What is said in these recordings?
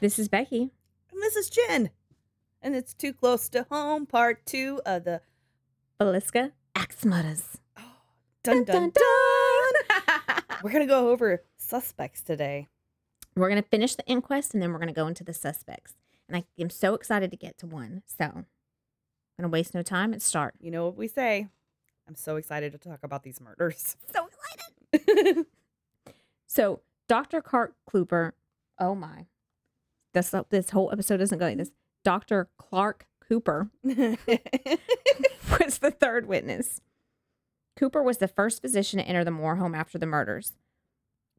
This is Becky. And this is Jen. And it's Too Close to Home, part two of the Beliska Belisca Axe Murders. Dun Dun Dun. We're going to go over suspects today. We're going to finish the inquest and then we're going to go into the suspects. And I am so excited to get to one. So I'm going to waste no time and start. You know what we say. I'm so excited to talk about these murders. So excited. So Dr. Clark Cooper, oh my, this, uh, this whole episode doesn't go like this. Dr. Clark Cooper was the third witness. Cooper was the first physician to enter the Moore home after the murders.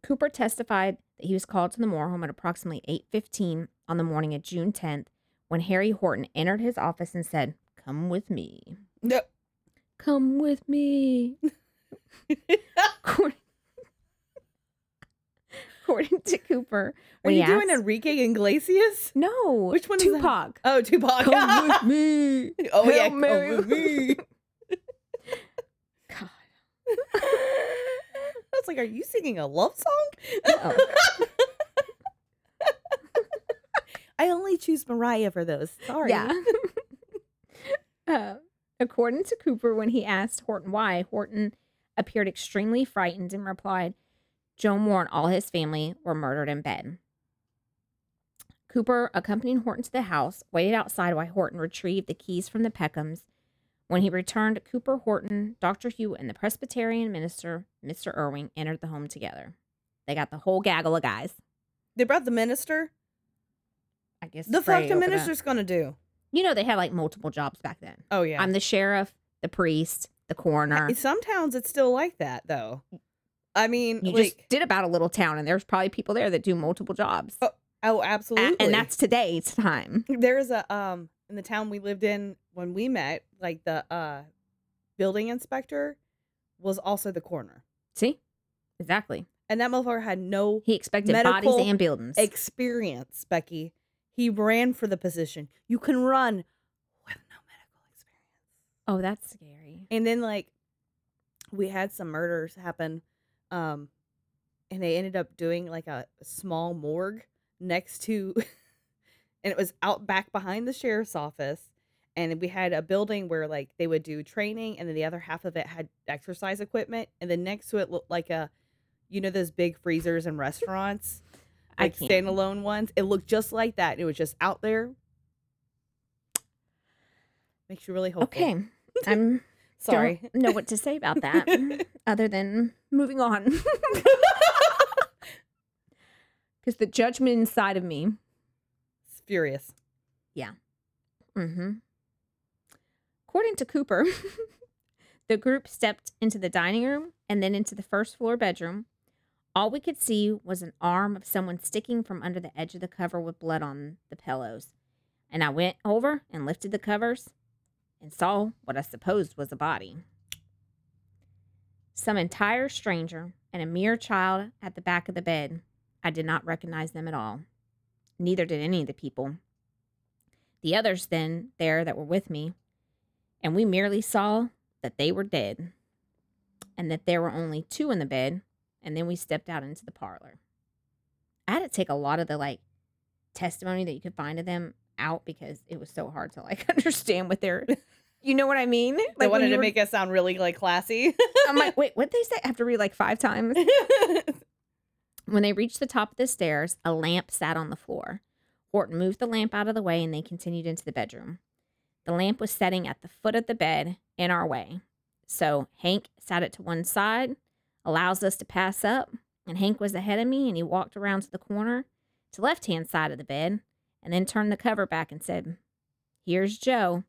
Cooper testified that he was called to the Moore home at approximately 8:15 on the morning of June 10th when Harry Horton entered his office and said, "Come with me. no. Come with me." according, to Cooper, Are you he doing Enrique Iglesias? No, Which one is that? Tupac. Oh, Tupac. Come with me. Oh, yeah. Hail Come with me. God. I was like, are you singing a love song? No. I only choose Mariah for those. Sorry. Yeah. uh, according to Cooper, when he asked Horton why, Horton appeared extremely frightened and replied, Joe Moore and all his family were murdered in bed. Cooper, accompanying Horton to the house, waited outside while Horton retrieved the keys from the Peckhams. When he returned, Cooper, Horton, Dr. Hugh, and the Presbyterian minister, Mr. Irving, entered the home together. They got the whole gaggle of guys. They brought the minister. I guess The fuck the minister's gonna do? You know they had like multiple jobs back then. Oh yeah. I'm the sheriff, the priest, the coroner. In Some towns it's still like that though. I mean, You like, just did about a little town, and there's probably people there that do multiple jobs. Oh, oh, A- absolutely. and that's today's time. there's a um in the town we lived in when we met, like the uh building inspector was also the coroner, See, exactly. and that motherfucker had no He expected Medical bodies and buildings. experience. Becky, he ran for the position. You can run with no medical experience. oh, that's scary. And then like we had some murders happen um and they ended up doing like a small morgue next to and it was out back behind the sheriff's office and we had a building where like they would do training and then the other half of it had exercise equipment and then next to it looked like a you know those big freezers in restaurants like standalone ones? It looked just like that it was just out there. Makes you really hopeful. Okay, I'm sorry Don't know what to say about that other than moving on. Because the judgment inside of me It's furious. Yeah. Mm-hmm. According to Cooper, the group stepped into the dining room and then into the first floor bedroom. All we could see was an arm of someone sticking from under the edge of the cover with blood on the pillows. And I went over and lifted the covers and saw what I supposed was a body. Some entire stranger and a mere child at the back of the bed. I did not recognize them at all. Neither did any of the people the others then there that were with me, and we merely saw that they were dead and that there were only two in the bed, and then we stepped out into the parlor. I had to take a lot of the like testimony that you could find of them out because it was so hard to like understand what they're you know what I mean? They wanted to were- make us sound really like classy. I'm like, wait, what did they say? I have to read like five times. When they reached the top of the stairs, a lamp sat on the floor. Horton moved the lamp out of the way and they continued into the bedroom. The lamp was setting at the foot of the bed in our way. So Hank sat it to one side, allows us to pass up, and Hank was ahead of me and he walked around to the corner to left hand side of the bed and then turned the cover back and said, Here's Joe.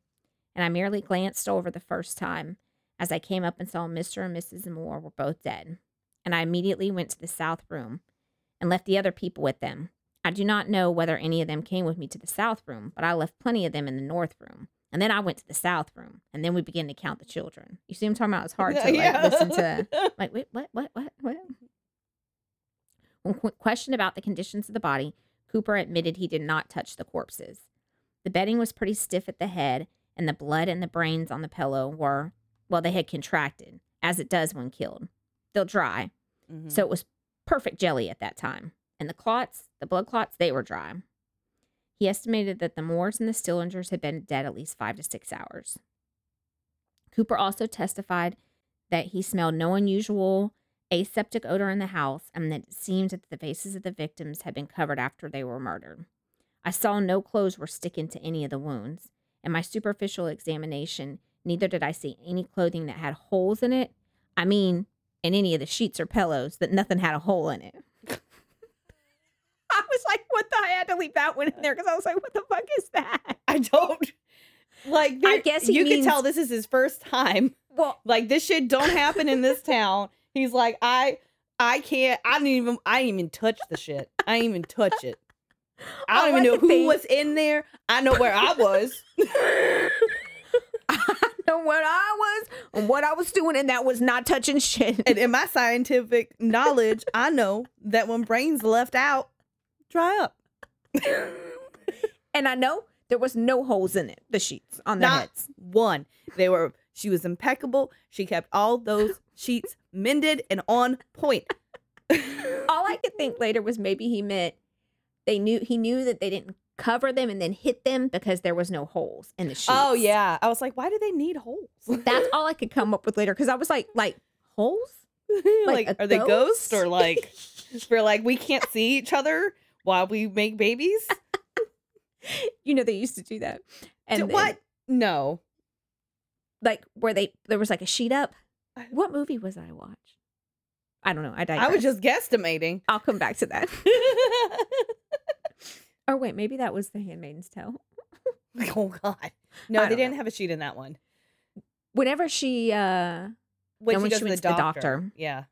And I merely glanced over the first time as I came up and saw Mr. and Mrs. Moore were both dead. And I immediately went to the south room and left the other people with them. I do not know whether any of them came with me to the south room, but I left plenty of them in the north room. And then I went to the south room, and then we began to count the children. You see I'm talking about? It's hard to like listen to like wait what what what what when qu- questioned about the conditions of the body cooper admitted he did not touch the corpses the bedding was pretty stiff at the head and the blood and the brains on the pillow were well they had contracted as it does when killed they'll dry Mhm. so it was perfect jelly at that time and the clots the blood clots they were dry He estimated that the Moores and the Stillingers had been dead at least five to six hours. Cooper also testified that he smelled no unusual aseptic odor in the house and that it seemed that the faces of the victims had been covered after they were murdered. I saw no clothes were sticking to any of the wounds. In my superficial examination, neither did I see any clothing that had holes in it. I mean, in any of the sheets or pillows, that nothing had a hole in it. I was like, what the? I had to leave that one in there because I was like, what the fuck is that? I don't like. I guess you means- can tell this is his first time. Well, Like this shit don't happen in this town. He's like, I, I can't. I didn't even. I didn't even touch the shit. I didn't even touch it. I don't even know who was in there. I know where I was. I know what I was and what I was doing, and that was not touching shit. and in my scientific knowledge, I know that when brains left out, dry up. And I know there was no holes in it, the sheets on the heads. one. They were. She was impeccable. She kept all those sheets mended and on point. All I could think later was maybe he meant they knew he knew that they didn't cover them and then hit them because there was no holes in the oh, sheets. Oh yeah, I was like, why do they need holes? That's all I could come up with later because I was like, like holes? like, a are they ghosts or like we're like we can't see each other while we make babies? You know they used to do that. And D- then, what? No. Like where they there was like a sheet up. What movie was I watch? I don't know. I digress. I was just guesstimating. I'll come back to that. Or wait, maybe that was The Handmaid's Tale. oh God. No, I they didn't know. have a sheet in that one. Whenever she uh When And she when she went the to the doctor. doctor. Yeah.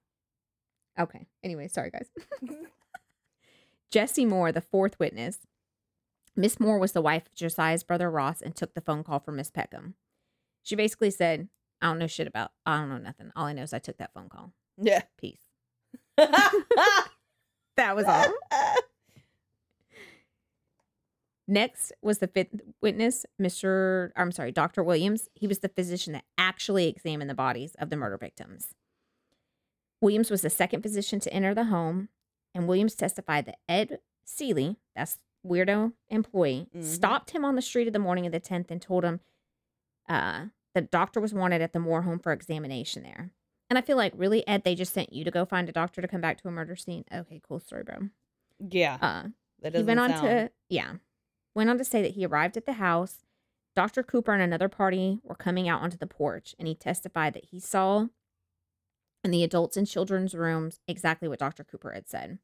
Okay. Anyway, sorry guys. Jesse Moore, the fourth witness. Miss Moore was the wife of Josiah's brother Ross and took the phone call from Miss Peckham. She basically said, I don't know shit about I don't know nothing. All I know is I took that phone call. Yeah. Peace. That was all. Next was the fifth witness, Mr. I'm sorry, Dr. Williams. He was the physician that actually examined the bodies of the murder victims. Williams was the second physician to enter the home, and Williams testified that Ed Seeley, that's weirdo employee, Mhm. stopped him on the street of the morning of the 10th and told him uh, the doctor was wanted at the Moore home for examination there. And I feel like, really, Ed, they just sent you to go find a doctor to come back to a murder scene? Okay, cool story, bro. yeah. Uh, That he doesn't went on sound. to yeah went on to say that he arrived at the house. Dr cooper and another party were coming out onto the porch and he testified that he saw in the adults and children's rooms exactly what dr cooper had said.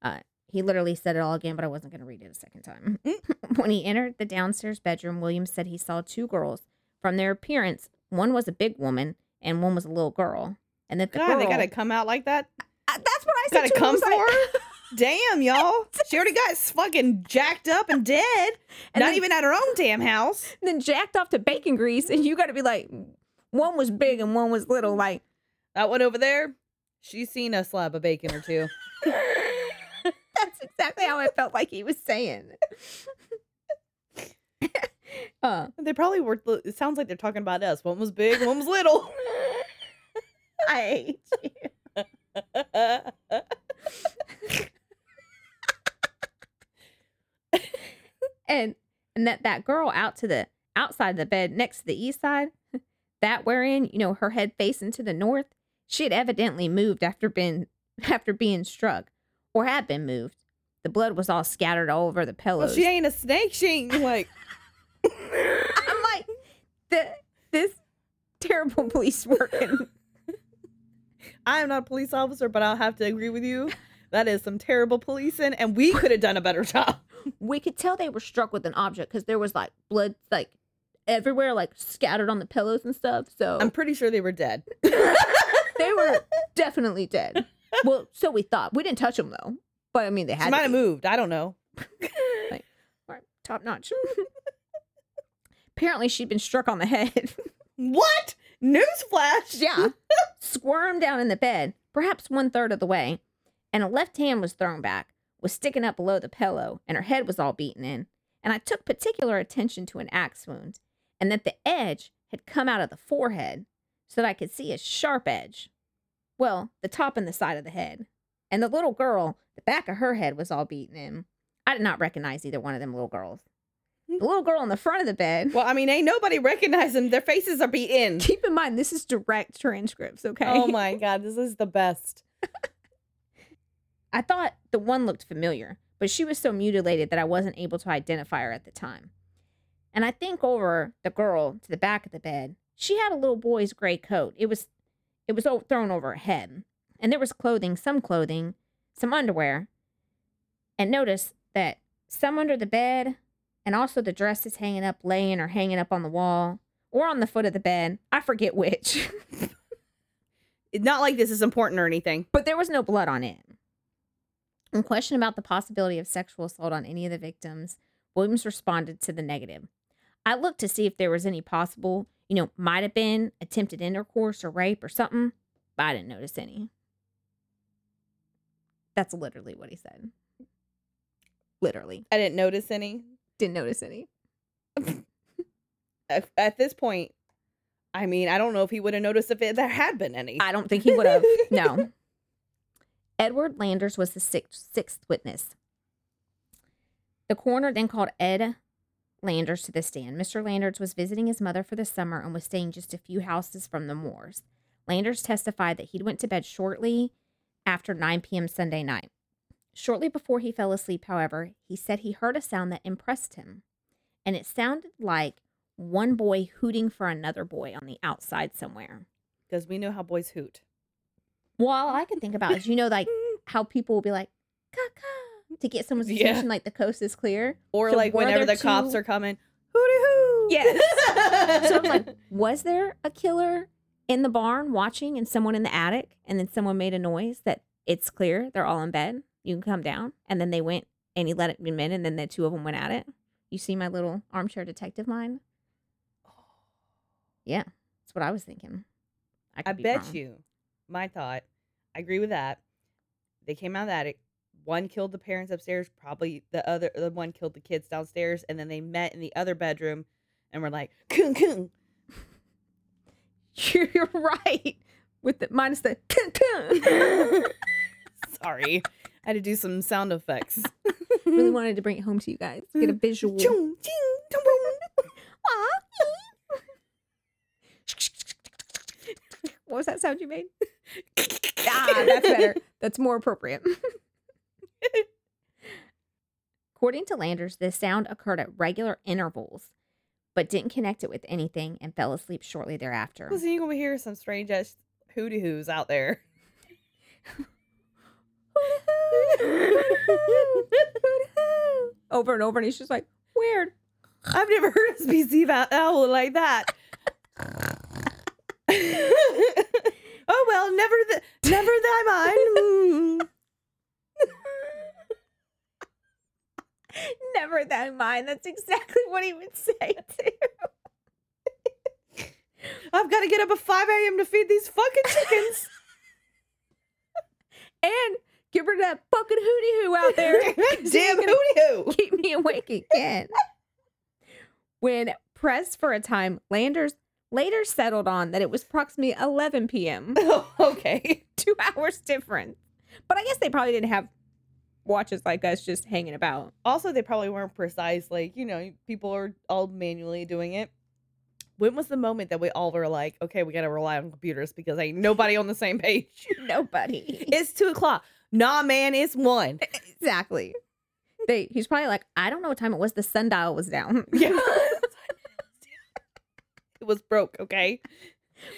Uh, he literally said it all again but i wasn't going to read it a second time. When he entered the downstairs bedroom williams said he saw two girls. From their appearance one was a big woman and one was a little girl. And that the God, girl they gotta come out like that. Uh, that's what i said Gotta come for. Damn, y'all. She already got fucking jacked up and dead. And Not then- even at her own damn house. then jacked off to bacon grease, and you got to be like, one was big and one was little. Like, That one over there, she's seen a slab of bacon or two. that's exactly how I felt like he was saying. uh, They probably were. It sounds like they're talking about us. One was big, one was little. I hate you. And and that that girl out to the outside of the bed next to the east side, that wherein you know her head facing to the north, she had evidently moved after being after being struck, or had been moved. The blood was all scattered all over the well, pillows. she ain't a snake. She ain't like. I'm like, the, this terrible police working. I am not a police officer, but I'll have to agree with you. That is some terrible policing, and we could have done a better job. We could tell they were struck with an object because there was like blood like everywhere, like scattered on the pillows and stuff. So I'm pretty sure they were dead. they were definitely dead. Well, so we thought. We didn't touch them though, but I mean they She had might have moved. I don't know. Right, top notch. Apparently, she'd been struck on the head. What? Newsflash. yeah, squirmed down in the bed, perhaps one third of the way, and a left hand was thrown back, was sticking up below the pillow, and her head was all beaten in. And I took particular attention to an axe wound, and that the edge had come out of the forehead, so that I could see a sharp edge. Well, the top and the side of the head. And the little girl, the back of her head was all beaten in. I did not recognize either one of them little girls. Hmm. The little girl in the front of the bed. Well, I mean, ain't nobody recognize them. Their faces are beaten. Keep in mind, this is direct transcripts, okay? Oh my god, this is the best. I thought the one looked familiar, but she was so mutilated that I wasn't able to identify her at the time. And I think over the girl to the back of the bed, she had a little boy's gray coat. It was it was thrown over her head. And there was clothing, some clothing, some underwear. And notice that some under the bed and also the dresses hanging up laying or hanging up on the wall or on the foot of the bed. I forget which. It's not like this is important or anything. but there was no blood on it. In question about the possibility of sexual assault on any of the victims, Williams responded to the negative. I looked to see if there was any possible, you know, might have been attempted intercourse or rape or something, but I didn't notice any. That's literally what he said. Literally. I didn't notice any. Didn't notice any. At, at this point, I mean, I don't know if he would have noticed if it, there had been any. I don't think he would have. no. Edward Landers was the sixth, sixth witness. The coroner then called Ed Landers to the stand. Mr. Landers was visiting his mother for the summer and was staying just a few houses from the Moors. Landers testified that he went to bed shortly after 9 p.m. Sunday night. Shortly before he fell asleep, however, he said he heard a sound that impressed him, and it sounded like one boy hooting for another boy on the outside somewhere. Because we know how boys hoot. Well, all I can think about is you know like how people will be like caca to get someone's Yeah. attention like the coast is clear. Or So like whenever the cops are coming, hooty hoo. Yes. So I'm like, was there a killer in the barn watching and someone in the attic and then someone made a noise that it's clear they're all in bed. You can come down. And then they went and he let it in and then the two of them went at it. You see my little armchair detective mind? Oh. Yeah. That's what I was thinking. I could be bet wrong. you, my thought, I agree with that. They came out of the attic. One killed the parents upstairs. Probably the other, the one killed the kids downstairs, and then they met in the other bedroom, and were like, "Coon coon." You're right. With the minus the Sorry, I had to do some sound effects. really wanted to bring it home to you guys. Get a visual. What was that sound you made? Ah, that's better. That's more appropriate. According to Landers, this sound occurred at regular intervals, but didn't connect it with anything and fell asleep shortly thereafter. Well, so you gonna hear some strange ass hooty hoos out there. over and over, and he's just like, weird. I've never heard a species of owl like that. oh well, never th- never thy mind. Never that mind. That's exactly what he would say too. I've got to get up at five a.m. to feed these fucking chickens. And get rid of that fucking hooty hoo out there. Damn hooty hoo. keep me awake again. When pressed for a time, Landers later settled on that it was approximately 11 p.m. Oh, okay. Two hours difference. But I guess they probably didn't have watches like us just hanging about. Also, they probably weren't precise. Like you know, people are all manually doing it. When was the moment that we all were like, okay, we got to rely on computers because ain't nobody on the same page? Nobody. It's two o'clock. Nah, man, it's one. exactly. They he's probably like, I don't know what time it was. The sundial was down. Yeah. It was broke, okay?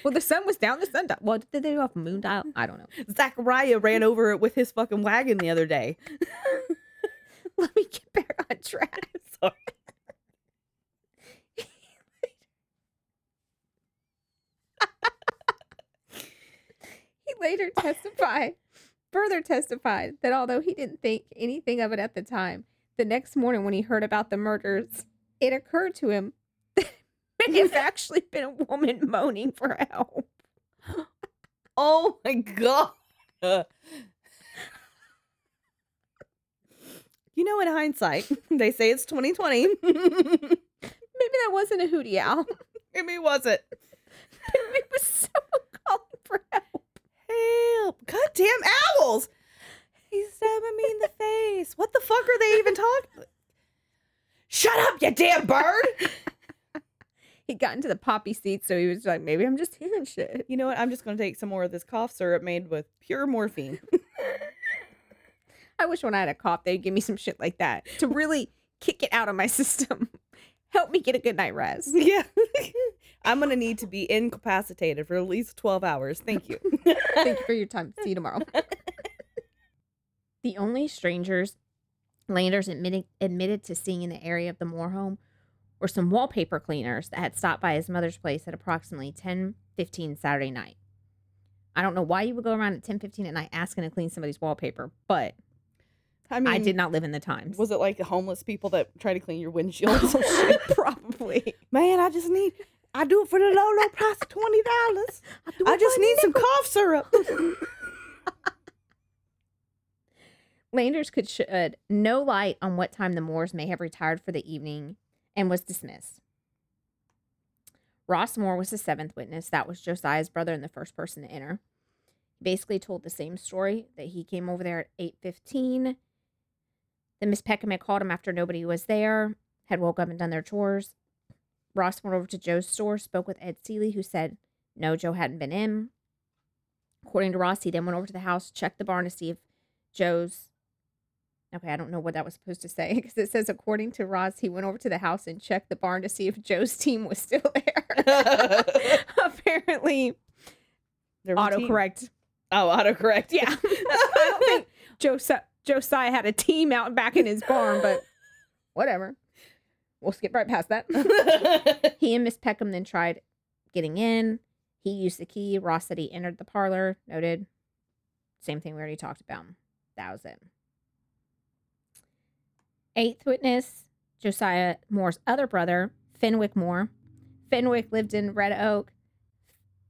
well, the sun was down. The sundial. Well, did they do off moon dial? I don't know. Zachariah ran over it with his fucking wagon the other day. Let me get back on track. Sorry. He later testified, further testified that although he didn't think anything of it at the time, the next morning when he heard about the murders, it occurred to him that it may have actually been a woman moaning for help. Oh my god. You know, in hindsight, they say it's 2020. Maybe that wasn't a hootie owl. Maybe it wasn't. Maybe it was someone calling for help. Help. Goddamn owls. He's stabbing me in the face. What the fuck are they even talking? Shut up, you damn bird! He got into the poppy seat, so he was like, maybe I'm just hearing shit. you know what? I'm just gonna take some more of this cough syrup made with pure morphine. I wish when I had a cough, they'd give me some shit like that to really kick it out of my system. Help me get a good night rest. yeah. I'm gonna need to be incapacitated for at least 12 hours. Thank you. Thank you for your time. See you tomorrow. the only strangers Landers admitted, admitted to seeing in the area of the Moore home were some wallpaper cleaners that had stopped by his mother's place at approximately 10 15 Saturday night. I don't know why you would go around at 10 15 at night asking to clean somebody's wallpaper, but I mean, I did not live in the times. Was it like the homeless people that try to clean your windshield? oh, shit, probably. Man, I just need. I do it for the low, low price of twenty dollars. I just need some cough syrup. Landers could shed no light on what time the Moores may have retired for the evening and was dismissed. Ross Moore was the seventh witness. That was Josiah's brother and the first person to enter. Basically told the same story that he came over there at eight fifteen. Then Miss Peckham had called him after nobody was there, had woke up and done their chores. Ross went over to Joe's store, spoke with Ed Seeley, who said no, Joe hadn't been in. According to Ross, he then went over to the house, checked the barn to see if Joe's Okay, I don't know what that was supposed to say because it says, according to Ross, he went over to the house and checked the barn to see if Joe's team was still there. Apparently, There was a team. autocorrect. Oh, autocorrect. Yeah. I don't think Josiah, Josiah had a team out back in his barn, but whatever. We'll skip right past that. he and Miss Peckham then tried getting in. He used the key. Ross said he entered the parlor. Noted. Same thing we already talked about. That was it. Eighth witness, Josiah Moore's other brother, Fenwick Moore. Fenwick lived in Red Oak.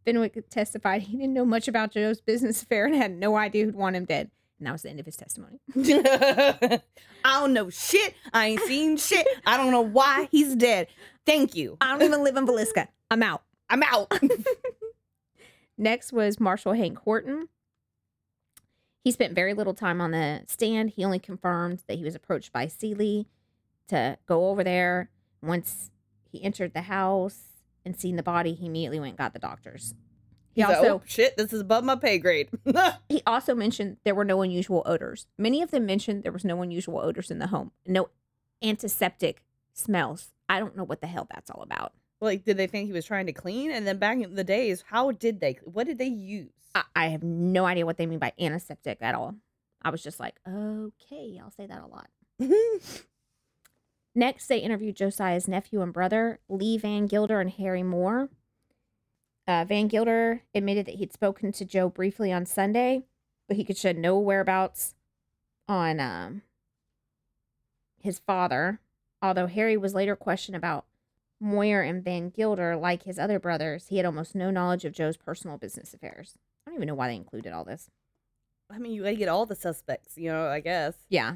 Fenwick testified he didn't know much about Joe's business affair and had no idea who'd want him dead. And that was the end of his testimony. I don't know shit. I ain't seen shit. I don't know why he's dead. Thank you. I don't even live in Villisca. I'm out. I'm out. Next was Marshal Hank Horton. He spent very little time on the stand. He only confirmed that he was approached by Seeley to go over there. Once he entered the house and seen the body, he immediately went and got the doctors. He He's like, also oh, shit, this is above my pay grade. he also mentioned there were no unusual odors. Many of them mentioned there was no unusual odors in the home, no antiseptic smells. I don't know what the hell that's all about. like, did they think he was trying to clean? And then back in the days, how did they? What did they use? I, I have no idea what they mean by antiseptic at all. I was just like, okay, I'll say that a lot. Next, they interviewed Josiah's nephew and brother, Lee Van Gilder and Harry Moore. Uh, Van Gilder admitted that he'd spoken to Joe briefly on Sunday, but he could shed no whereabouts on um, his father. Although Harry was later questioned about Moyer and Van Gilder, like his other brothers, he had almost no knowledge of Joe's personal business affairs. I don't even know why they included all this. I mean, you gotta get all the suspects, you know. I guess Yeah,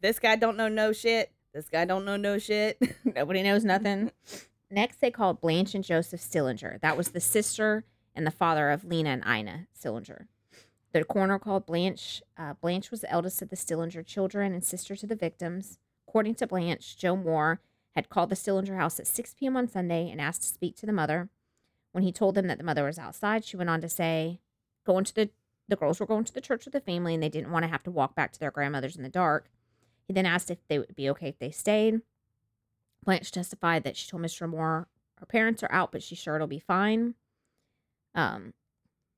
this guy don't know no shit. This guy don't know no shit. Nobody knows nothing. Next, they called Blanche and Joseph Stillinger. That was the sister and the father of Lena and Ina Stillinger. The coroner called Blanche. Uh, Blanche was the eldest of the Stillinger children and sister to the victims. According to Blanche, Joe Moore had called the Stillinger house at 6 p.m. on Sunday and asked to speak to the mother. When he told them that the mother was outside, she went on to say, going to the the girls were going to the church with the family and they didn't want to have to walk back to their grandmother's in the dark. He then asked if they would be okay if they stayed. Blanche testified that she told Mr. Moore her parents are out, but she's sure it'll be fine. Um,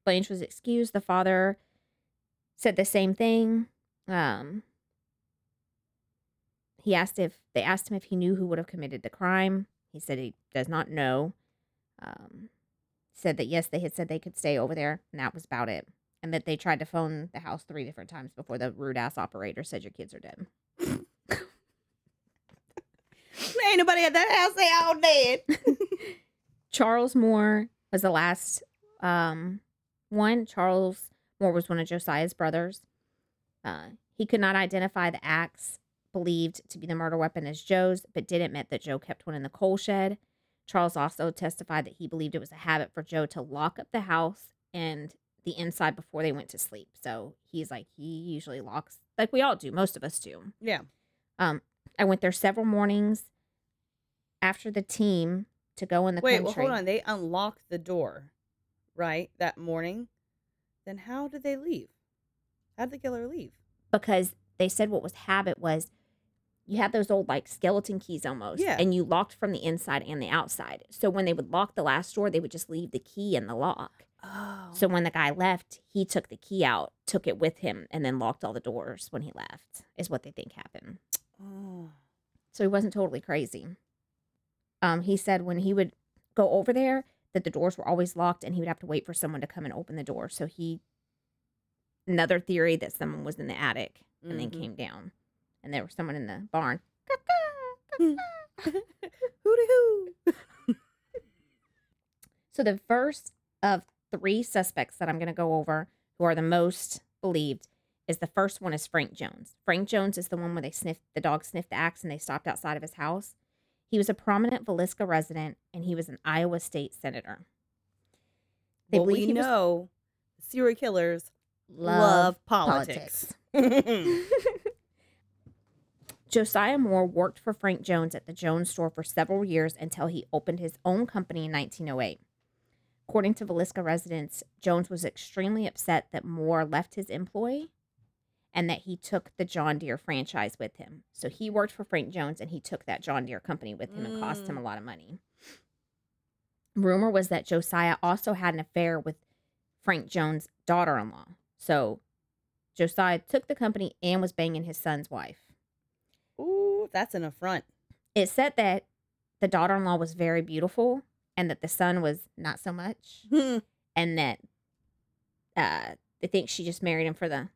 Blanche was excused. The father said the same thing. Um, he asked if they asked him if he knew who would have committed the crime. He said he does not know. Um, said that yes, they had said they could stay over there, and that was about it. And that they tried to phone the house three different times before the rude ass operator said your kids are dead. Ain't nobody at that house. They all dead. Charles Moore was the last um, one. Charles Moore was one of Josiah's brothers. Uh, he could not identify the axe believed to be the murder weapon as Joe's, but did admit that Joe kept one in the coal shed. Charles also testified that he believed it was a habit for Joe to lock up the house and the inside before they went to sleep. So he's like, he usually locks, like we all do, most of us do. Yeah. Um, I went there several mornings after the team to go in the Wait, well, hold on. They unlocked the door, right? That morning. Then how did they leave? How did the killer leave? because they said what was habit was you had those old like skeleton keys almost Yeah. and you locked from the inside and the outside so when they would lock the last door they would just leave the key in the lock Oh. so when the guy left he took the key out took it with him and then locked all the doors when he left is what they think happened oh. so he wasn't totally crazy um he said when he would go over there that the doors were always locked and he would have to wait for someone to come and open the door so he another theory that someone was in the attic and then Mhm. came down and there was someone in the barn. Hooty hoo. so the first of three suspects that i'm going to go over who are the most believed is the first one is frank jones. Frank jones is the one where they sniffed the dog sniffed the axe and they stopped outside of his house. He was a prominent Villisca resident and he was an iowa state senator. They well, we believe he was- know serial killers love, politics. Josiah Moore worked for Frank Jones at the Jones store for several years until he opened his own company in 1908. According to Villisca residents, Jones was extremely upset that Moore left his employ and that he took the John Deere franchise with him. So he worked for Frank Jones and he took that John Deere company with him and cost him a mm. lot of money. Rumor was that Josiah also had an affair with Frank Jones' daughter in law. So Josiah took the company and was banging his son's wife. Ooh, that's an affront. It said that the daughter in law was very beautiful and that the son was not so much, and that uh, they think she just married him for the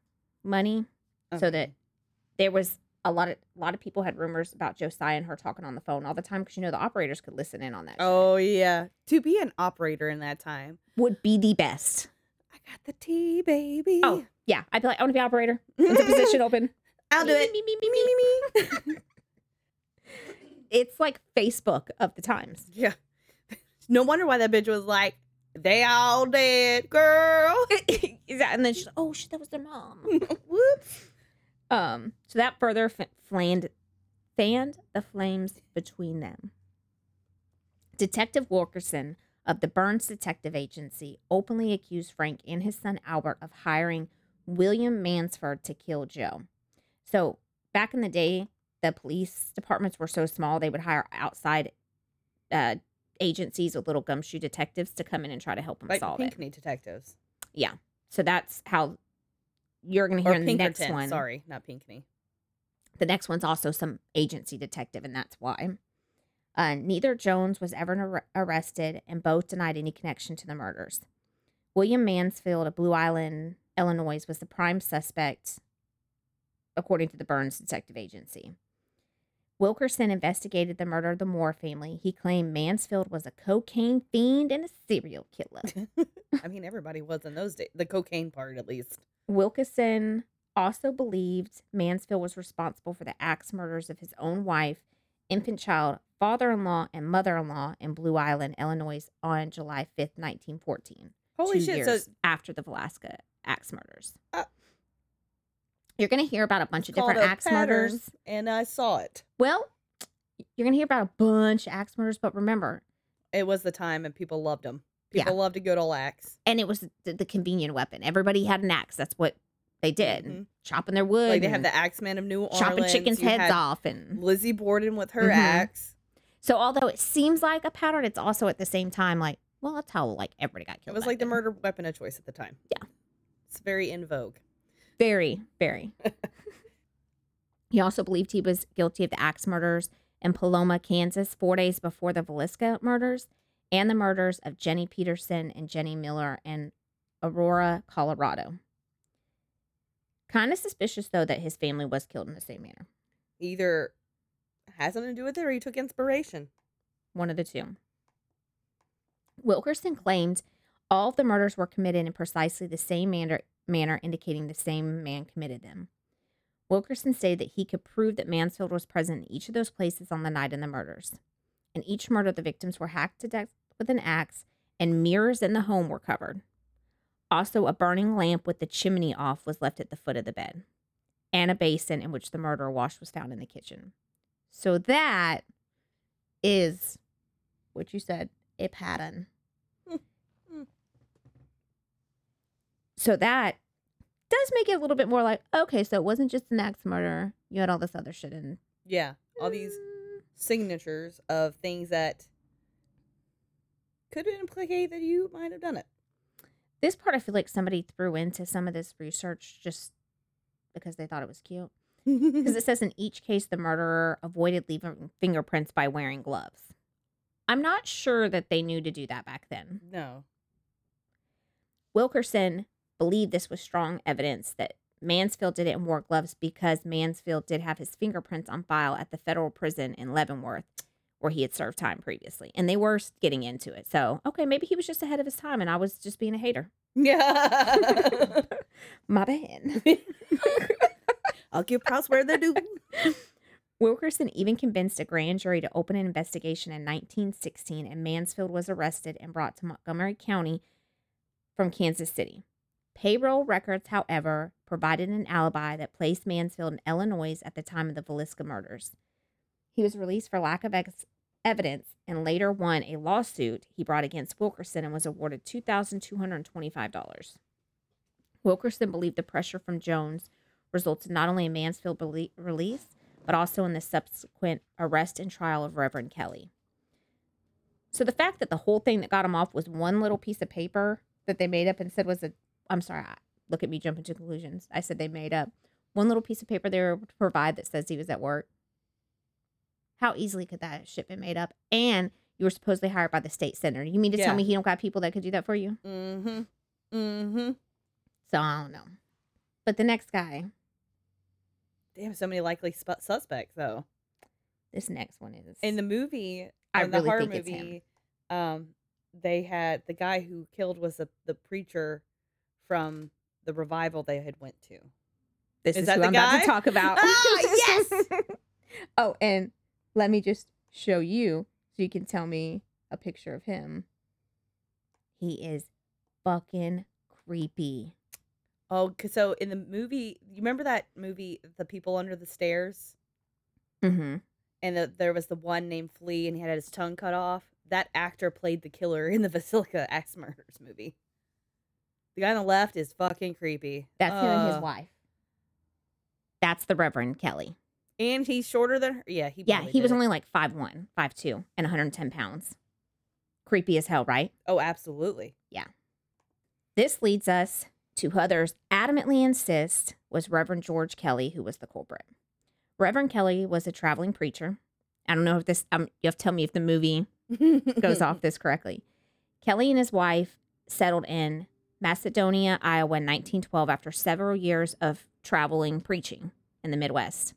money. So that there was a lot of a lot of people had rumors about Josiah and her talking on the phone all the time because you know the operators could listen in on that. shit. Oh yeah, to be an operator in that time. would be the best. I got the tea, baby. Oh yeah, I'd be like, I want to be operator. When's the position open? I'll do Me, it. me, me, me, me, me, me. It's like Facebook of the times. yeah. No wonder why that bitch was like, "They all dead, girl." And then she's like, oh shit, that was their mom. Whoops. Um, so that further f- flamed, fanned the flames between them. Detective Wilkerson of the Burns Detective Agency openly accused Frank and his son Albert of hiring William Mansfield to kill Joe. So back in the day, the police departments were so small they would hire outside uh, agencies with little gumshoe detectives to come in and try to help them Like solve it. Pinckney detectives Yeah. So that's how you're going to hear in the next one. Sorry, not Pinckney. The next one's also some agency detective, and that's why. Uh, neither Jones was ever ar- arrested, and both denied any connection to the murders. William Mansfield of Blue Island, Illinois, was the prime suspect, according to the Burns Detective Agency. Wilkerson investigated the murder of the Moore family. He claimed Mansfield was a cocaine fiend and a serial killer. I mean, everybody was in those days. The cocaine part, at least. Wilkerson also believed Mansfield was responsible for the axe murders of his own wife, infant child, father in law, and mother in law in Blue Island, Illinois on July 5th, 1914. Holy shit! years So after the Villisca axe murders. Uh, you're going to hear about a bunch of different axe murders. and I saw it. Well, you're going to hear about a bunch of axe murders, but remember, It was the time, and people loved them. Yeah. People loved a good old axe. and it was the, the convenient weapon. Everybody had an axe. That's what they did. Mhm. Chopping their wood. Like they have the Axeman of New Orleans. chopping chickens' you heads off. And Lizzie Borden with her Mhm. axe. So although it seems like a pattern, it's also at the same time like, well, that's how like everybody got killed. It was like the murder weapon of choice at the time. Yeah. It's very in vogue. Very, very. he also believed he was guilty of the axe murders in Paola, Kansas, four days before the Villisca murders, and the murders of Jenny Peterson and Jenny Miller in Aurora, Colorado. Kind of suspicious though that his family was killed in the same manner. Either has something to do with it or he took inspiration. one of the two. Wilkerson claimed all of the murders were committed in precisely the same manner, manner indicating the same man committed them. Wilkerson stated that he could prove that Mansfield was present in each of those places on the night of the murders. In each murder, the victims were hacked to death with an axe, and mirrors in the home were covered. Also, a burning lamp with the chimney off was left at the foot of the bed, and a basin in which the murderer washed was found in the kitchen. So that is what you said a pattern. So that does make it a little bit more like okay, so it wasn't just an axe murder. You had all this other shit in. Yeah, all these mm. signatures of things that could implicate that you might have done it. This part I feel like somebody threw into some of this research just because they thought it was cute. Because it says in each case, the murderer avoided leaving fingerprints by wearing gloves. I'm not sure that they knew to do that back then. no. Wilkerson believed this was strong evidence that Mansfield didn't wear gloves because Mansfield did have his fingerprints on file at the federal prison in Leavenworth where he had served time previously. And they were getting into it. So, okay, maybe he was just ahead of his time and I was just being a hater. Yeah. My bad. I'll give props where they're due. Wilkerson even convinced a grand jury to open an investigation in 1916, and Mansfield was arrested and brought to Montgomery County from Kansas City. Payroll records, however, provided an alibi that placed Mansfield in Illinois at the time of the Villisca murders. He was released for lack of ex- evidence and later won a lawsuit he brought against Wilkerson and was awarded $2,225. Wilkerson believed the pressure from Jones resulted not only in Mansfield belie- release, but also in the subsequent arrest and trial of Reverend Kelly. So the fact that the whole thing that got him off was one little piece of paper that they made up and said was a I'm sorry, I- look at me jumping to conclusions. I said they made up one little piece of paper they were to provide that says he was at work. How easily could that shit been made up? And you were supposedly hired by the state senator. You mean to Yeah. tell me he don't got people that could do that for you? Mm-hmm. Mm-hmm. So I don't know. But the next guy, Damn, so many likely sp- suspects though. this next one is In the movie, I in the really horror think it's him. movie, um, they had the guy who killed was the the preacher from the revival they had went to. This Is is, that who the I'm about to talk about. Ah, yes! oh, and let me just show you so you can tell me a picture of him. He is fucking creepy. Oh, so in the movie, you remember that movie, The People Under the Stairs, Mm-hmm. and the, there was the one named Flea, and he had his tongue cut off. That actor played the killer in the Basilica Axe Murders movie. The guy on the left is fucking creepy. That's him and his Ugh. wife. That's the Reverend Kelly. and he's shorter than her. Yeah, he. Yeah, probably he was did it. only like 5'1, 5'2, and 110 pounds. Creepy as hell, right? Oh, absolutely. Yeah. This leads us to who others adamantly insist was Reverend George Kelly, who was the culprit. Reverend Kelly was a traveling preacher. I don't know if this, um, you have to tell me if the movie goes off this correctly. Kelly and his wife settled in Macedonia, Iowa in 1912 after several years of traveling preaching in the Midwest.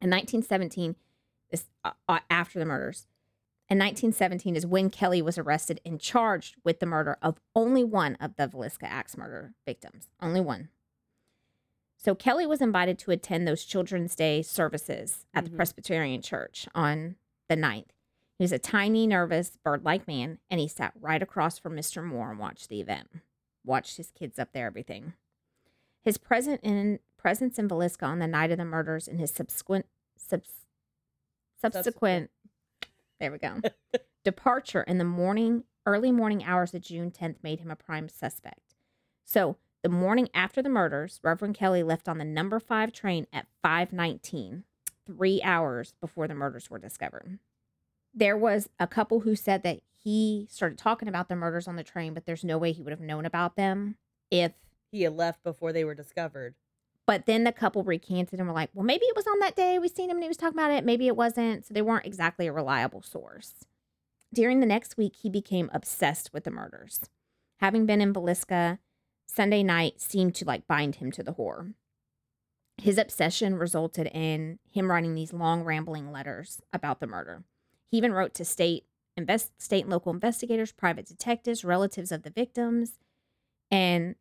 In 1917, this uh, uh, after the murders. In 1917 is when Kelly was arrested and charged with the murder of only one of the Villisca Axe murder victims. Only one. So Kelly was invited to attend those Children's Day services at the Mhm. Presbyterian Church on the 9th. He was a tiny, nervous, bird like man, and he sat right across from Mr. Moore and watched the event. Watched his kids up there, everything. His present in, presence in Villisca on the night of the murders and his subsequent, subs, subsequent, there we go, departure in the morning, early morning hours of June 10th made him a prime suspect. So, the morning after the murders, Reverend Kelly left on the number five train at 519, three hours before the murders were discovered there was a couple who said that he started talking about the murders on the train, but there's no way he would have known about them if. he had left before they were discovered. But then the couple recanted and were like, well, maybe it was on that day. We seen him and he was talking about it. Maybe it wasn't. So they weren't exactly a reliable source. During the next week, he became obsessed with the murders. Having been in Villisca, Sunday night seemed to like bind him to the horror. His obsession resulted in him writing these long, rambling letters about the murder. He even wrote to state invest state and local investigators, private detectives, relatives of the victims, and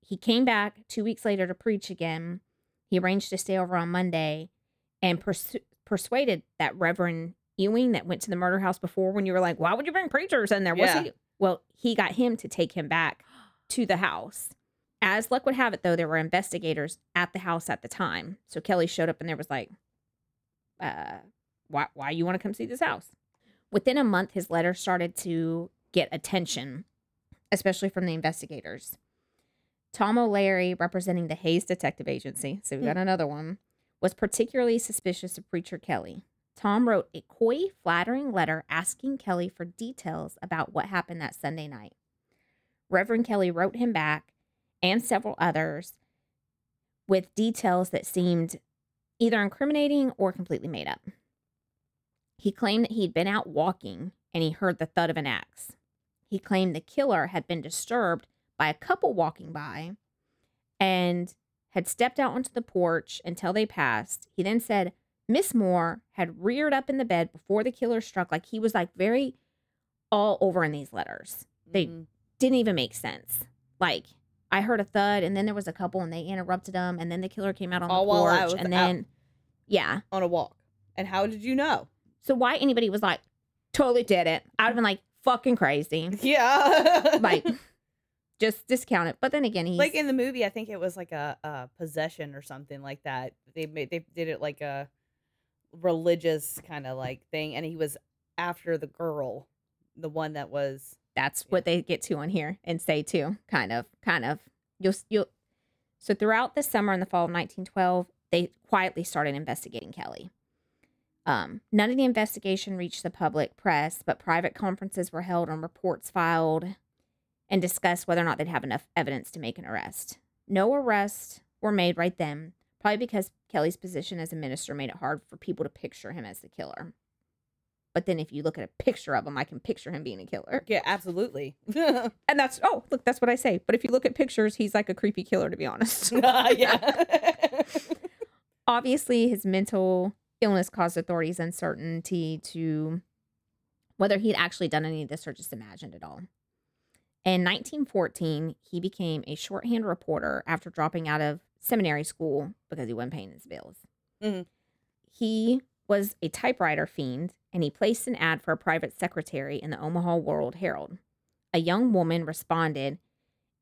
he came back two weeks later to preach again. He arranged to stay over on Monday and persu- persuaded that Reverend Ewing that went to the murder house before when you were like, why would you bring preachers in there? What's Yeah. he? Well, he got him to take him back to the house. As luck would have it, though, there were investigators at the house at the time. So Kelly showed up and there was like, uh, why, why you want to come see this house? Within a month, his letter started to get attention, especially from the investigators. Tom O'Leary, representing the Hayes Detective Agency, so we hmm. got another one, was particularly suspicious of Preacher Kelly. Tom wrote a coy, flattering letter asking Kelly for details about what happened that Sunday night. Reverend Kelly wrote him back and several others with details that seemed either incriminating or completely made up. He claimed that he'd been out walking and he heard the thud of an axe. He claimed the killer had been disturbed by a couple walking by and had stepped out onto the porch until they passed. He then said Miss Moore had reared up in the bed before the killer struck, like he was like very all over in these letters. They Mhm. didn't even make sense. Like I heard a thud, and then there was a couple, and they interrupted them, and then the killer came out on All the while I porch, was and out. then yeah. on a walk. And how did you know? So why anybody was like totally did it? I'd have been like fucking crazy, Yeah. like just discount it. But then again, he's like in the movie, I think it was like a, a possession or something like that. They made they did it like a religious kind of like thing, and he was after the girl, the one that was that's what they get to on here and say too kind of kind of you'll you'll so throughout the summer and the fall of 1912 they quietly started investigating kelly um, none of the investigation reached the public press but private conferences were held and reports filed and discussed whether or not they'd have enough evidence to make an arrest no arrests were made right then probably because kelly's position as a minister made it hard for people to picture him as the killer but then if you look at a picture of him i can picture him being a killer yeah, absolutely. and that's oh look that's what I say. But if you look at pictures, he's like a creepy killer to be honest. yeah. Obviously, his mental illness caused authorities uncertainty to whether he'd actually done any of this or just imagined it all. In 1914, he became a shorthand reporter after dropping out of seminary school because he wasn't paying his bills. Mhm. He was a typewriter fiend and he placed an ad for a private secretary in the Omaha World Herald. A young woman responded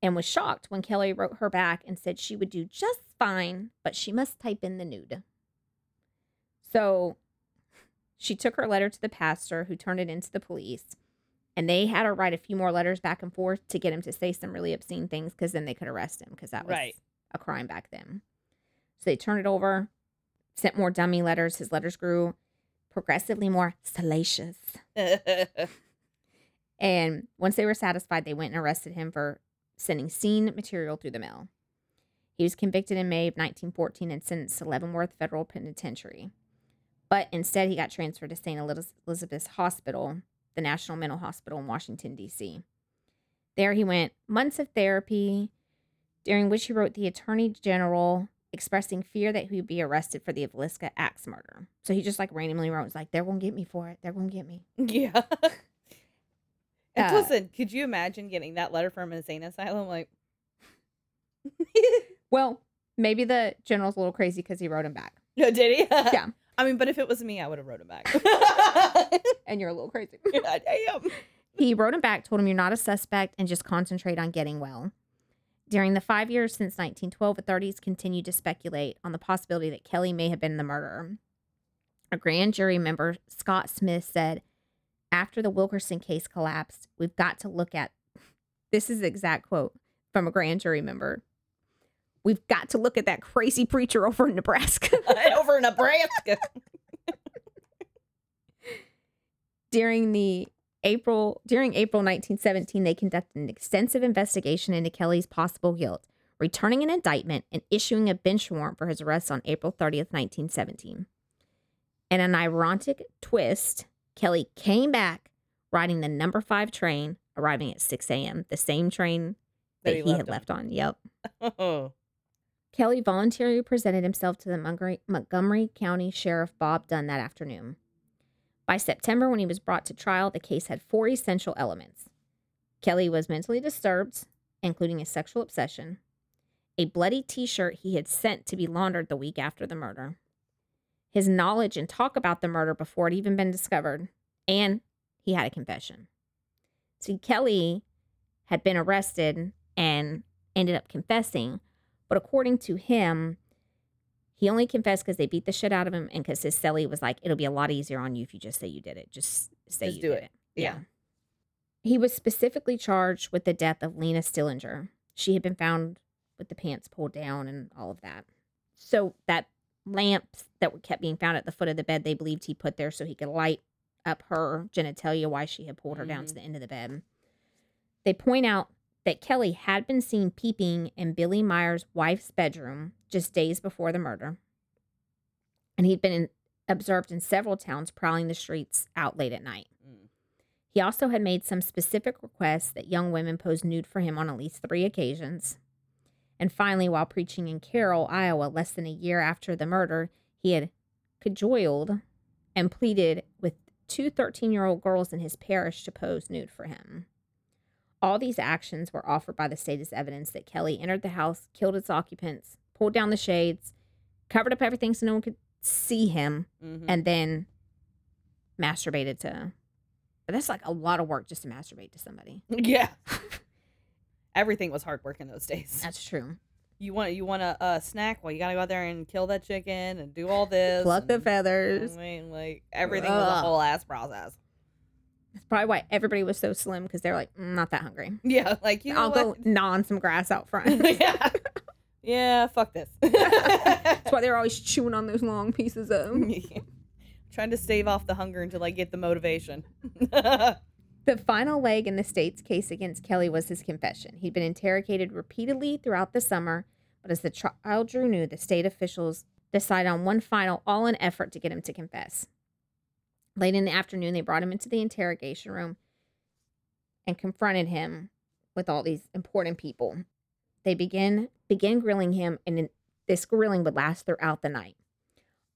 and was shocked when Kelly wrote her back and said she would do just fine, but she must type in the nude. So she took her letter to the pastor who turned it into the police. And they had her write a few more letters back and forth to get him to say some really obscene things because then they could arrest him because that was Right. a crime back then. So they turned it over, sent more dummy letters. His letters grew progressively more salacious. And once they were satisfied, they went and arrested him for sending scene material through the mail. He was convicted in May of 1914 and sentenced to Leavenworth Federal Penitentiary. But instead, he got transferred to St. Elizabeth's Hospital, the National Mental Hospital in Washington, D.C. There he went months of therapy, during which he wrote the Attorney General expressing fear that he would be arrested for the Villisca axe murder. So he just like randomly wrote, was like, they're going to get me for it. They're going to get me. yeah. And Uh, listen, could you imagine getting that letter from an insane asylum? Like, Well, maybe the general's a little crazy because he wrote him back. no, did he? Yeah. I mean, but if it was me, I would have wrote him back. And you're a little crazy. I am. he wrote him back, told him you're not a suspect, and just concentrate on getting well. During the five years since 1912, authorities continued to speculate on the possibility that Kelly may have been the murderer. A grand jury member, Scott Smith, said, After the Wilkerson case collapsed, we've got to look at this is the exact quote from a grand jury member. We've got to look at that crazy preacher over in Nebraska. Over in Nebraska. during the April during April 1917, they conducted an extensive investigation into Kelly's possible guilt, returning an indictment and issuing a bench warrant for his arrest on April 30th, 1917. In an ironic twist, Kelly came back riding the number five train, arriving at 6 a.m., the same train that, he, had on. left on. Yep. Oh. Kelly voluntarily presented himself to the Montgomery, County Sheriff Bob Dunn that afternoon. By September, when he was brought to trial, the case had four essential elements. Kelly was mentally disturbed, including a sexual obsession, a bloody t shirt he had sent to be laundered the week after the murder, his knowledge and talk about the murder before it even been discovered, and he had a confession. See, Kelly had been arrested and ended up confessing. But according to him, he only confessed because they beat the shit out of him and because his cellie was like, it'll be a lot easier on you if you just say you did it. Just say Just you do did it. it. Yeah. He was specifically charged with the death of Lena Stillinger. She had been found with the pants pulled down and all of that. So that lamps that were kept being found at the foot of the bed, they believed he put there so he could light up her genitalia why she had pulled her down to Mhm. the end of the bed. They point out that Kelly had been seen peeping in Billy Meyer's wife's bedroom just days before the murder. And he'd been in, observed in several towns prowling the streets out late at night. Mm. He also had made some specific requests that young women pose nude for him on at least three occasions. And finally, while preaching in Carroll, Iowa, less than a year after the murder, he had cajoled and pleaded with two 13 year old girls in his parish to pose nude for him. All these actions were offered by the state as evidence that Kelly entered the house, killed its occupants, pulled down the shades, covered up everything so no one could see him, Mhm. and then masturbated to. But that's like a lot of work just to masturbate to somebody. yeah. Everything was hard work in those days. That's true. You want you want a, a snack? Well, you gotta go out there and kill that chicken and do all this. Pluck the feathers. I mean, like everything was a whole ass process. That's probably why everybody was so slim because they're like, "Mm, not that hungry. Yeah, like you know I'll what? go gnaw on some grass out front. yeah. yeah, fuck this. That's why they're always chewing on those long pieces of. Trying to stave off the hunger until I get the motivation. The final leg in the state's case against Kelly was his confession. He'd been interrogated repeatedly throughout the summer, but as the trial drew near, the state officials decided on one final all in effort to get him to confess. Late in the afternoon, they brought him into the interrogation room and confronted him with all these important people. They begin began grilling him, and this grilling would last throughout the night.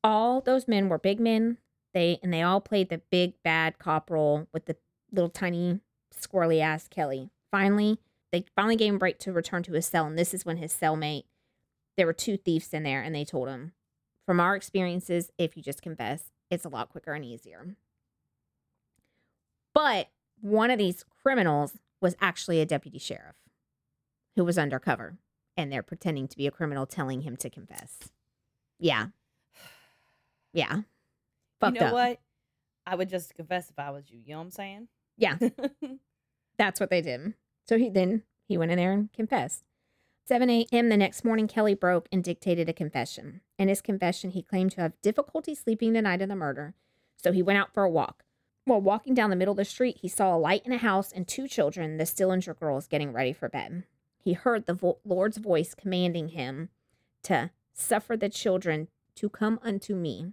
All those men were big men. They and they all played the big bad cop role with the little tiny squirrely ass Kelly. Finally, they finally gave him break to return to his cell, and this is when his cellmate. There were two thieves in there, and they told him, "From our experiences, if you just confess, it's a lot quicker and easier." But one of these criminals was actually a deputy sheriff who was undercover, and they're pretending to be a criminal, telling him to confess. Yeah, yeah. you know up. what? I would just confess if I was you. You know what I'm saying? Yeah. That's what they did. So he then he went in there and confessed. 7 a.m. the next morning, Kelly broke and dictated a confession. In his confession, he claimed to have difficulty sleeping the night of the murder, so he went out for a walk. While walking down the middle of the street, he saw a light in a house and two children, the Stillinger girls, getting ready for bed. He heard the vo- Lord's voice commanding him to suffer the children to come unto me.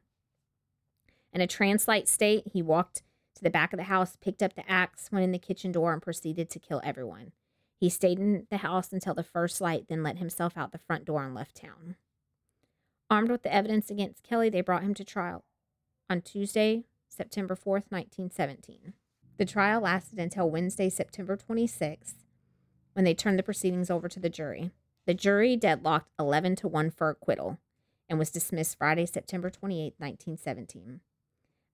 In a trance-like state, he walked to the back of the house, picked up the axe, went in the kitchen door, and proceeded to kill everyone. He stayed in the house until the first light, then let himself out the front door and left town. Armed with the evidence against Kelly, they brought him to trial on Tuesday, September 4th, 1917. The trial lasted until Wednesday, September 26th, when they turned the proceedings over to the jury. The jury deadlocked 11 to 1 for acquittal and was dismissed Friday, September 28, 1917.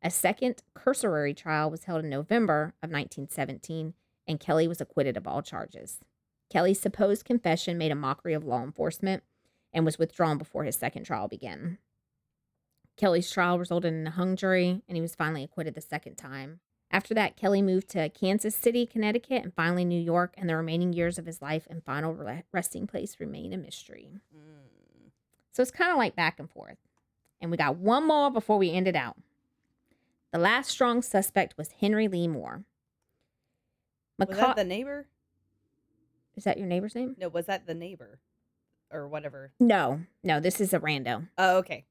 A second cursory trial was held in November of 1917, and Kelly was acquitted of all charges. Kelly's supposed confession made a mockery of law enforcement and was withdrawn before his second trial began. Kelly's trial resulted in a hung jury, and he was finally acquitted the second time. After that, Kelly moved to Kansas City, Connecticut, and finally New York, and the remaining years of his life and final re- resting place remain a mystery. Mm. So it's kind of like back and forth. And we got one more before we end it out. The last strong suspect was Henry Lee Moore. Was McCaw- that the neighbor? Is that your neighbor's name? No, was that the neighbor, or whatever? No, no, this is a rando. Oh, okay.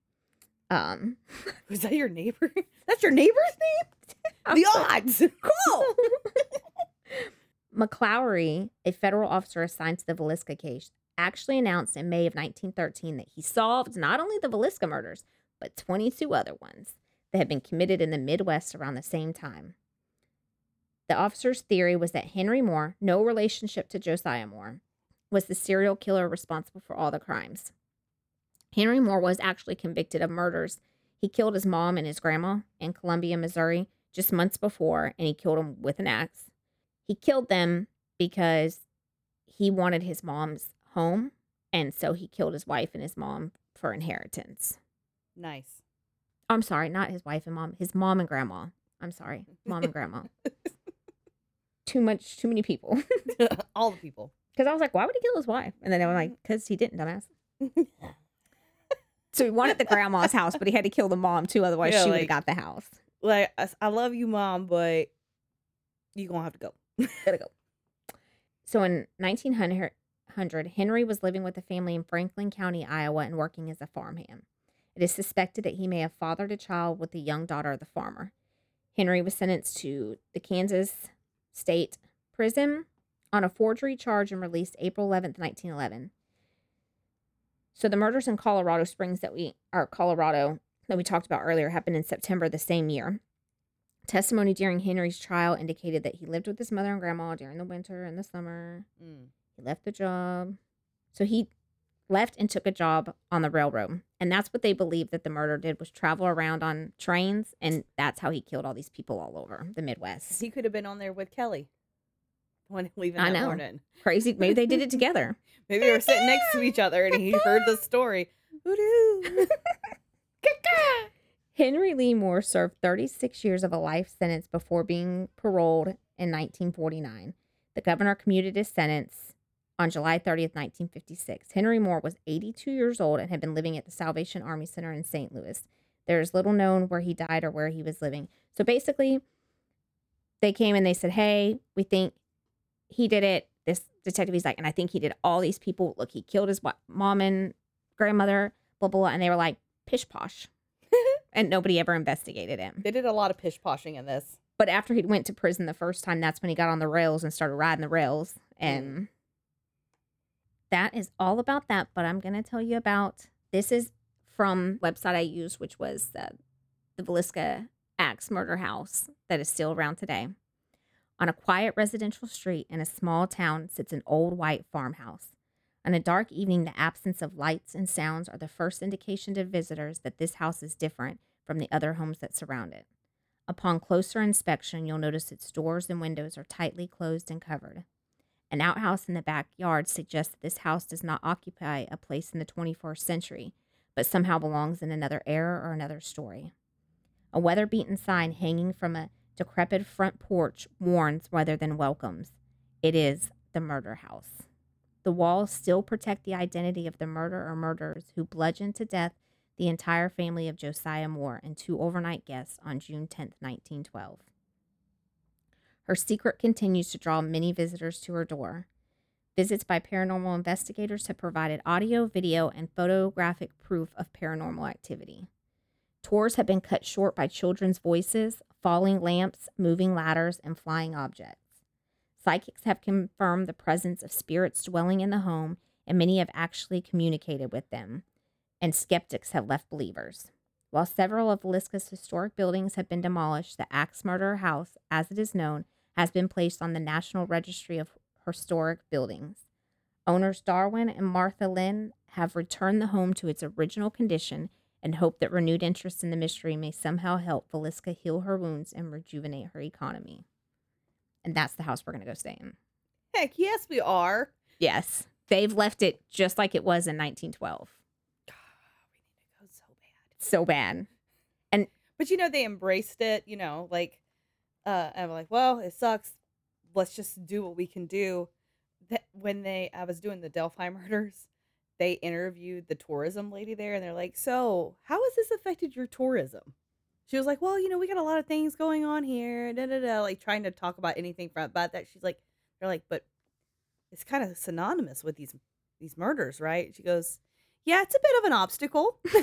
Um, Was that your neighbor? That's your neighbor's name? The odds. Cool. McClaughry, a federal officer assigned to the Villisca case, actually announced in May of 1913 that he solved not only the Villisca murders, but 22 other ones that had been committed in the Midwest around the same time. The officer's theory was that Henry Moore, no relationship to Josiah Moore, was the serial killer responsible for all the crimes. Henry Moore was actually convicted of murders. He killed his mom and his grandma in Columbia, Missouri, just months before, and he killed them with an axe. He killed them because he wanted his mom's home, and so he killed his wife and his mom for inheritance. Nice. I'm sorry, not his wife and mom, his mom and grandma. I'm sorry, mom and grandma. Too much, too many people. All the people. Because I was like, why would he kill his wife? And then they were like, mm-hmm. because he didn't, dumbass. So he wanted the grandma's house, but he had to kill the mom too, otherwise Yeah, she would have like- got the house. like I love you, mom, but you're gonna have to go. Gotta go. So in 1900, Henry was living with a family in Franklin County, Iowa, and working as a farmhand. It is suspected that he may have fathered a child with the young daughter of the farmer. Henry was sentenced to the Kansas State Prison on a forgery charge and released April 11th, 1911. So the murders in Colorado Springs that we, or Colorado, that we talked about earlier happened in September the same year. Testimony during Henry's trial indicated that he lived with his mother and grandma during the winter and the summer. Mm. He left the job. So he left and took a job on the railroad. And that's what they believe that the murder did was travel around on trains and that's how he killed all these people all over the Midwest. He could have been on there with Kelly when leaving I that know. morning. Crazy. Maybe they did it together. Maybe they were sitting next to each other and he heard the story. Hoodoo. Henry Lee Moore served 36 years of a life sentence before being paroled in 1949. The governor commuted his sentence on July 30th, 1956. Henry Moore was 82 years old and had been living at the Salvation Army Center in St. Louis. There is little known where he died or where he was living. So basically, they came and they said, Hey, we think he did it. This detective, he's like, and I think he did all these people. Look, he killed his mom and grandmother, blah, blah, blah. And they were like, pish posh. and nobody ever investigated him. they did a lot of pish poshing in this. But after he went to prison the first time, that's when he got on the rails and started riding the rails. And mm. That is all about that. But I'm going to tell you about this is from website I used, which was uh, the Villisca Axe Murder House that is still around today. On a quiet residential street in a small town sits an old white farmhouse. On a dark evening, the absence of lights and sounds are the first indication to visitors that this house is different from the other homes that surround it. Upon closer inspection, you'll notice its doors and windows are tightly closed and covered. An outhouse in the backyard suggests that this house does not occupy a place in the 21st century, but somehow belongs in another era or another story. A weather beaten sign hanging from a decrepit front porch warns rather than welcomes. It is the murder house. The walls still protect the identity of the murderer or murderers who bludgeoned to death the entire family of Josiah Moore and two overnight guests on June 10, 1912. Her secret continues to draw many visitors to her door. Visits by paranormal investigators have provided audio, video, and photographic proof of paranormal activity. Tours have been cut short by children's voices, falling lamps, moving ladders, and flying objects. Psychics have confirmed the presence of spirits dwelling in the home, and many have actually communicated with them, and skeptics have left believers. While several of Liska's historic buildings have been demolished, the Axe Murderer House, as it is known, has been placed on the National Registry of Historic Buildings. Owners Darwin and Martha Linn have returned the home to its original condition and hope that renewed interest in the mystery may somehow help Villisca heal her wounds and rejuvenate her economy. And that's the house we're going to go stay in. Heck yes, we are. Yes. They've left it just like it was in 1912. God, we need to go so bad. So bad. And but you know, they embraced it, you know, like uh I'm like, well, it sucks. Let's just do what we can do. That when they I was doing the Delphi murders, they interviewed the tourism lady there and they're like, So, how has this affected your tourism? She was like, Well, you know, we got a lot of things going on here, da da da, like trying to talk about anything from about that. She's like, they're like, but it's kind of synonymous with these these murders, right? She goes, Yeah, it's a bit of an obstacle.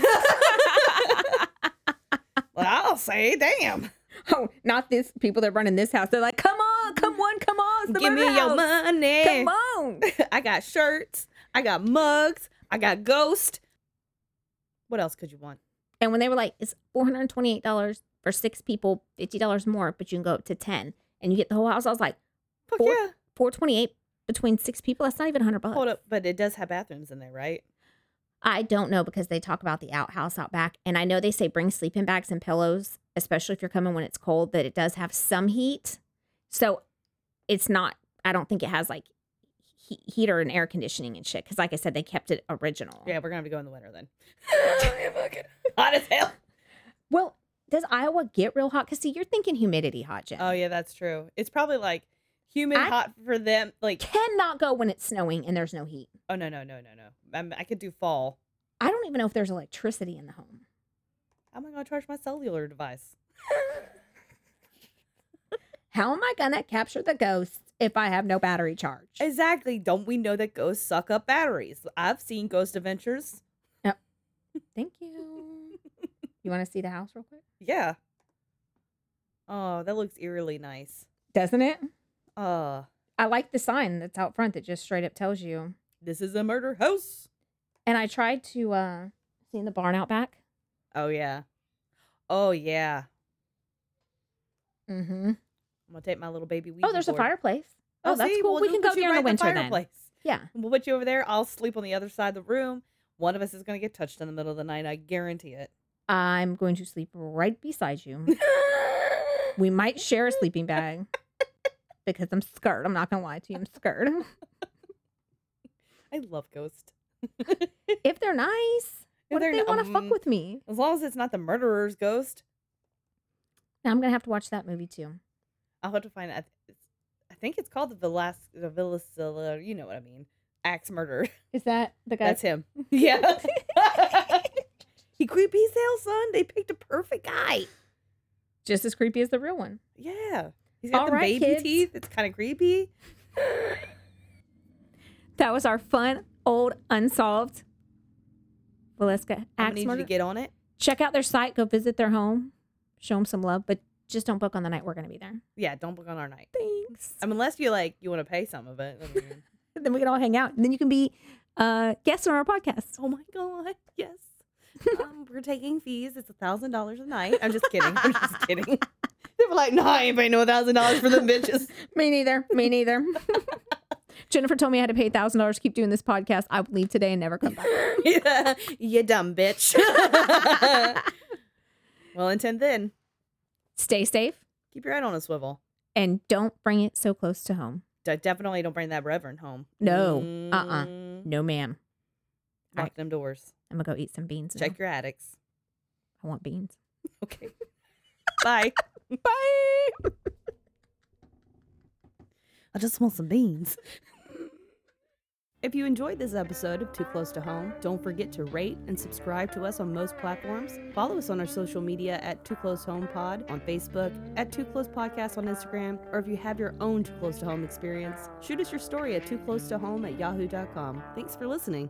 well, I'll say, damn. oh, not this people that run in this house. They're like, come on, come on, come on. Give me murder your money. Come on. I got shirts. I got mugs. I got ghost. What else could you want? And when they were like, it's $428 for six people, $50 more, but you can go up to 10 and you get the whole house. I was like, Fuck Four- yeah. 428 between six people. That's not even 100 bucks. Hold up, but it does have bathrooms in there, right? I don't know because they talk about the outhouse out back. And I know they say bring sleeping bags and pillows, especially if you're coming when it's cold, that it does have some heat. So it's not, I don't think it has like he- heater and air conditioning and shit. Because, like I said, they kept it original. Yeah, we're gonna have to go in the winter then. Hot as hell. Well, does Iowa get real hot? Because see, you're thinking humidity hot, Jen. Oh yeah, that's true. It's probably like humid I- hot for them. Like Cannot go when it's snowing and there's no heat. oh no no no no no. I'm, I could do fall. I don't even know if there's electricity in the home. How am I gonna charge my cellular device? How am I gonna capture the ghosts if I have no battery charge? Exactly. Don't we know that ghosts suck up batteries? I've seen Ghost Adventures. Yep. Thank you. You want to see the house real quick? Yeah. Oh, that looks eerily nice. Doesn't it? Uh, I like the sign that's out front that just straight up tells you. this is a murder house. And I tried to uh see the barn out back. Oh yeah. Oh yeah. Mm-hmm. I'm gonna take my little baby Oh, there's a fireplace. Oh, that's see? cool. We'll we can go there in the right winter then. fireplace. Yeah. We'll put you over there. I'll sleep on the other side of the room. One of us is gonna get touched in the middle of the night. I guarantee it. I'm going to sleep right beside you. we might share a sleeping bag because I'm scared. I'm not gonna lie to you. I'm scared. I love ghosts. if they're nice, what they're if they want to fuck um, with me? As long as it's not the murderer's ghost, Now I'm gonna have to watch that movie too. I'll have to find. It's, I think it's called the Velas the Villasilla. You know what I mean? Axe murder. Is that the guy? That's him. Yeah. he creepy as hell, son. They picked a perfect guy. just as creepy as the real one. Yeah. He's got All the right, baby kids. teeth. It's kind of creepy. That was our fun old unsolved Villisca I axe need you murder. to get on it. Check out their site. Go visit their home. Show them some love, but just don't book on the night we're gonna be there. Yeah, don't book on our night. Thanks. I mean, unless you like you want to pay some of it. I mean, then we can all hang out, and then you can be uh, guests on our podcast. oh my god, yes. um, we're taking fees. It's a thousand dollars a night. I'm just kidding. I'm just kidding. They were like, no, I ain't paying no thousand dollars for them bitches. Me neither. Me neither. Jennifer told me I had to pay thousand dollars to keep doing this podcast. I would leave today and never come back. yeah, you dumb bitch. well, until then, Stay safe keep your head on a swivel. and don't bring it so close to home. De- definitely don't bring that reverend home. No. Uh-uh. Mm, No, ma'am. Lock them doors. I'm gonna go eat some beans. now. Check your attics. I want beans. Okay. Bye. Bye. I just want some beans. If you enjoyed this episode of Too Close to Home, don't forget to rate and subscribe to us on most platforms. Follow us on our social media at Too Close Home Pod on Facebook, at Too Close Podcast on Instagram, or if you have your own Too Close to Home experience, shoot us your story at Too Close to Home at yahoo.com. Thanks for listening.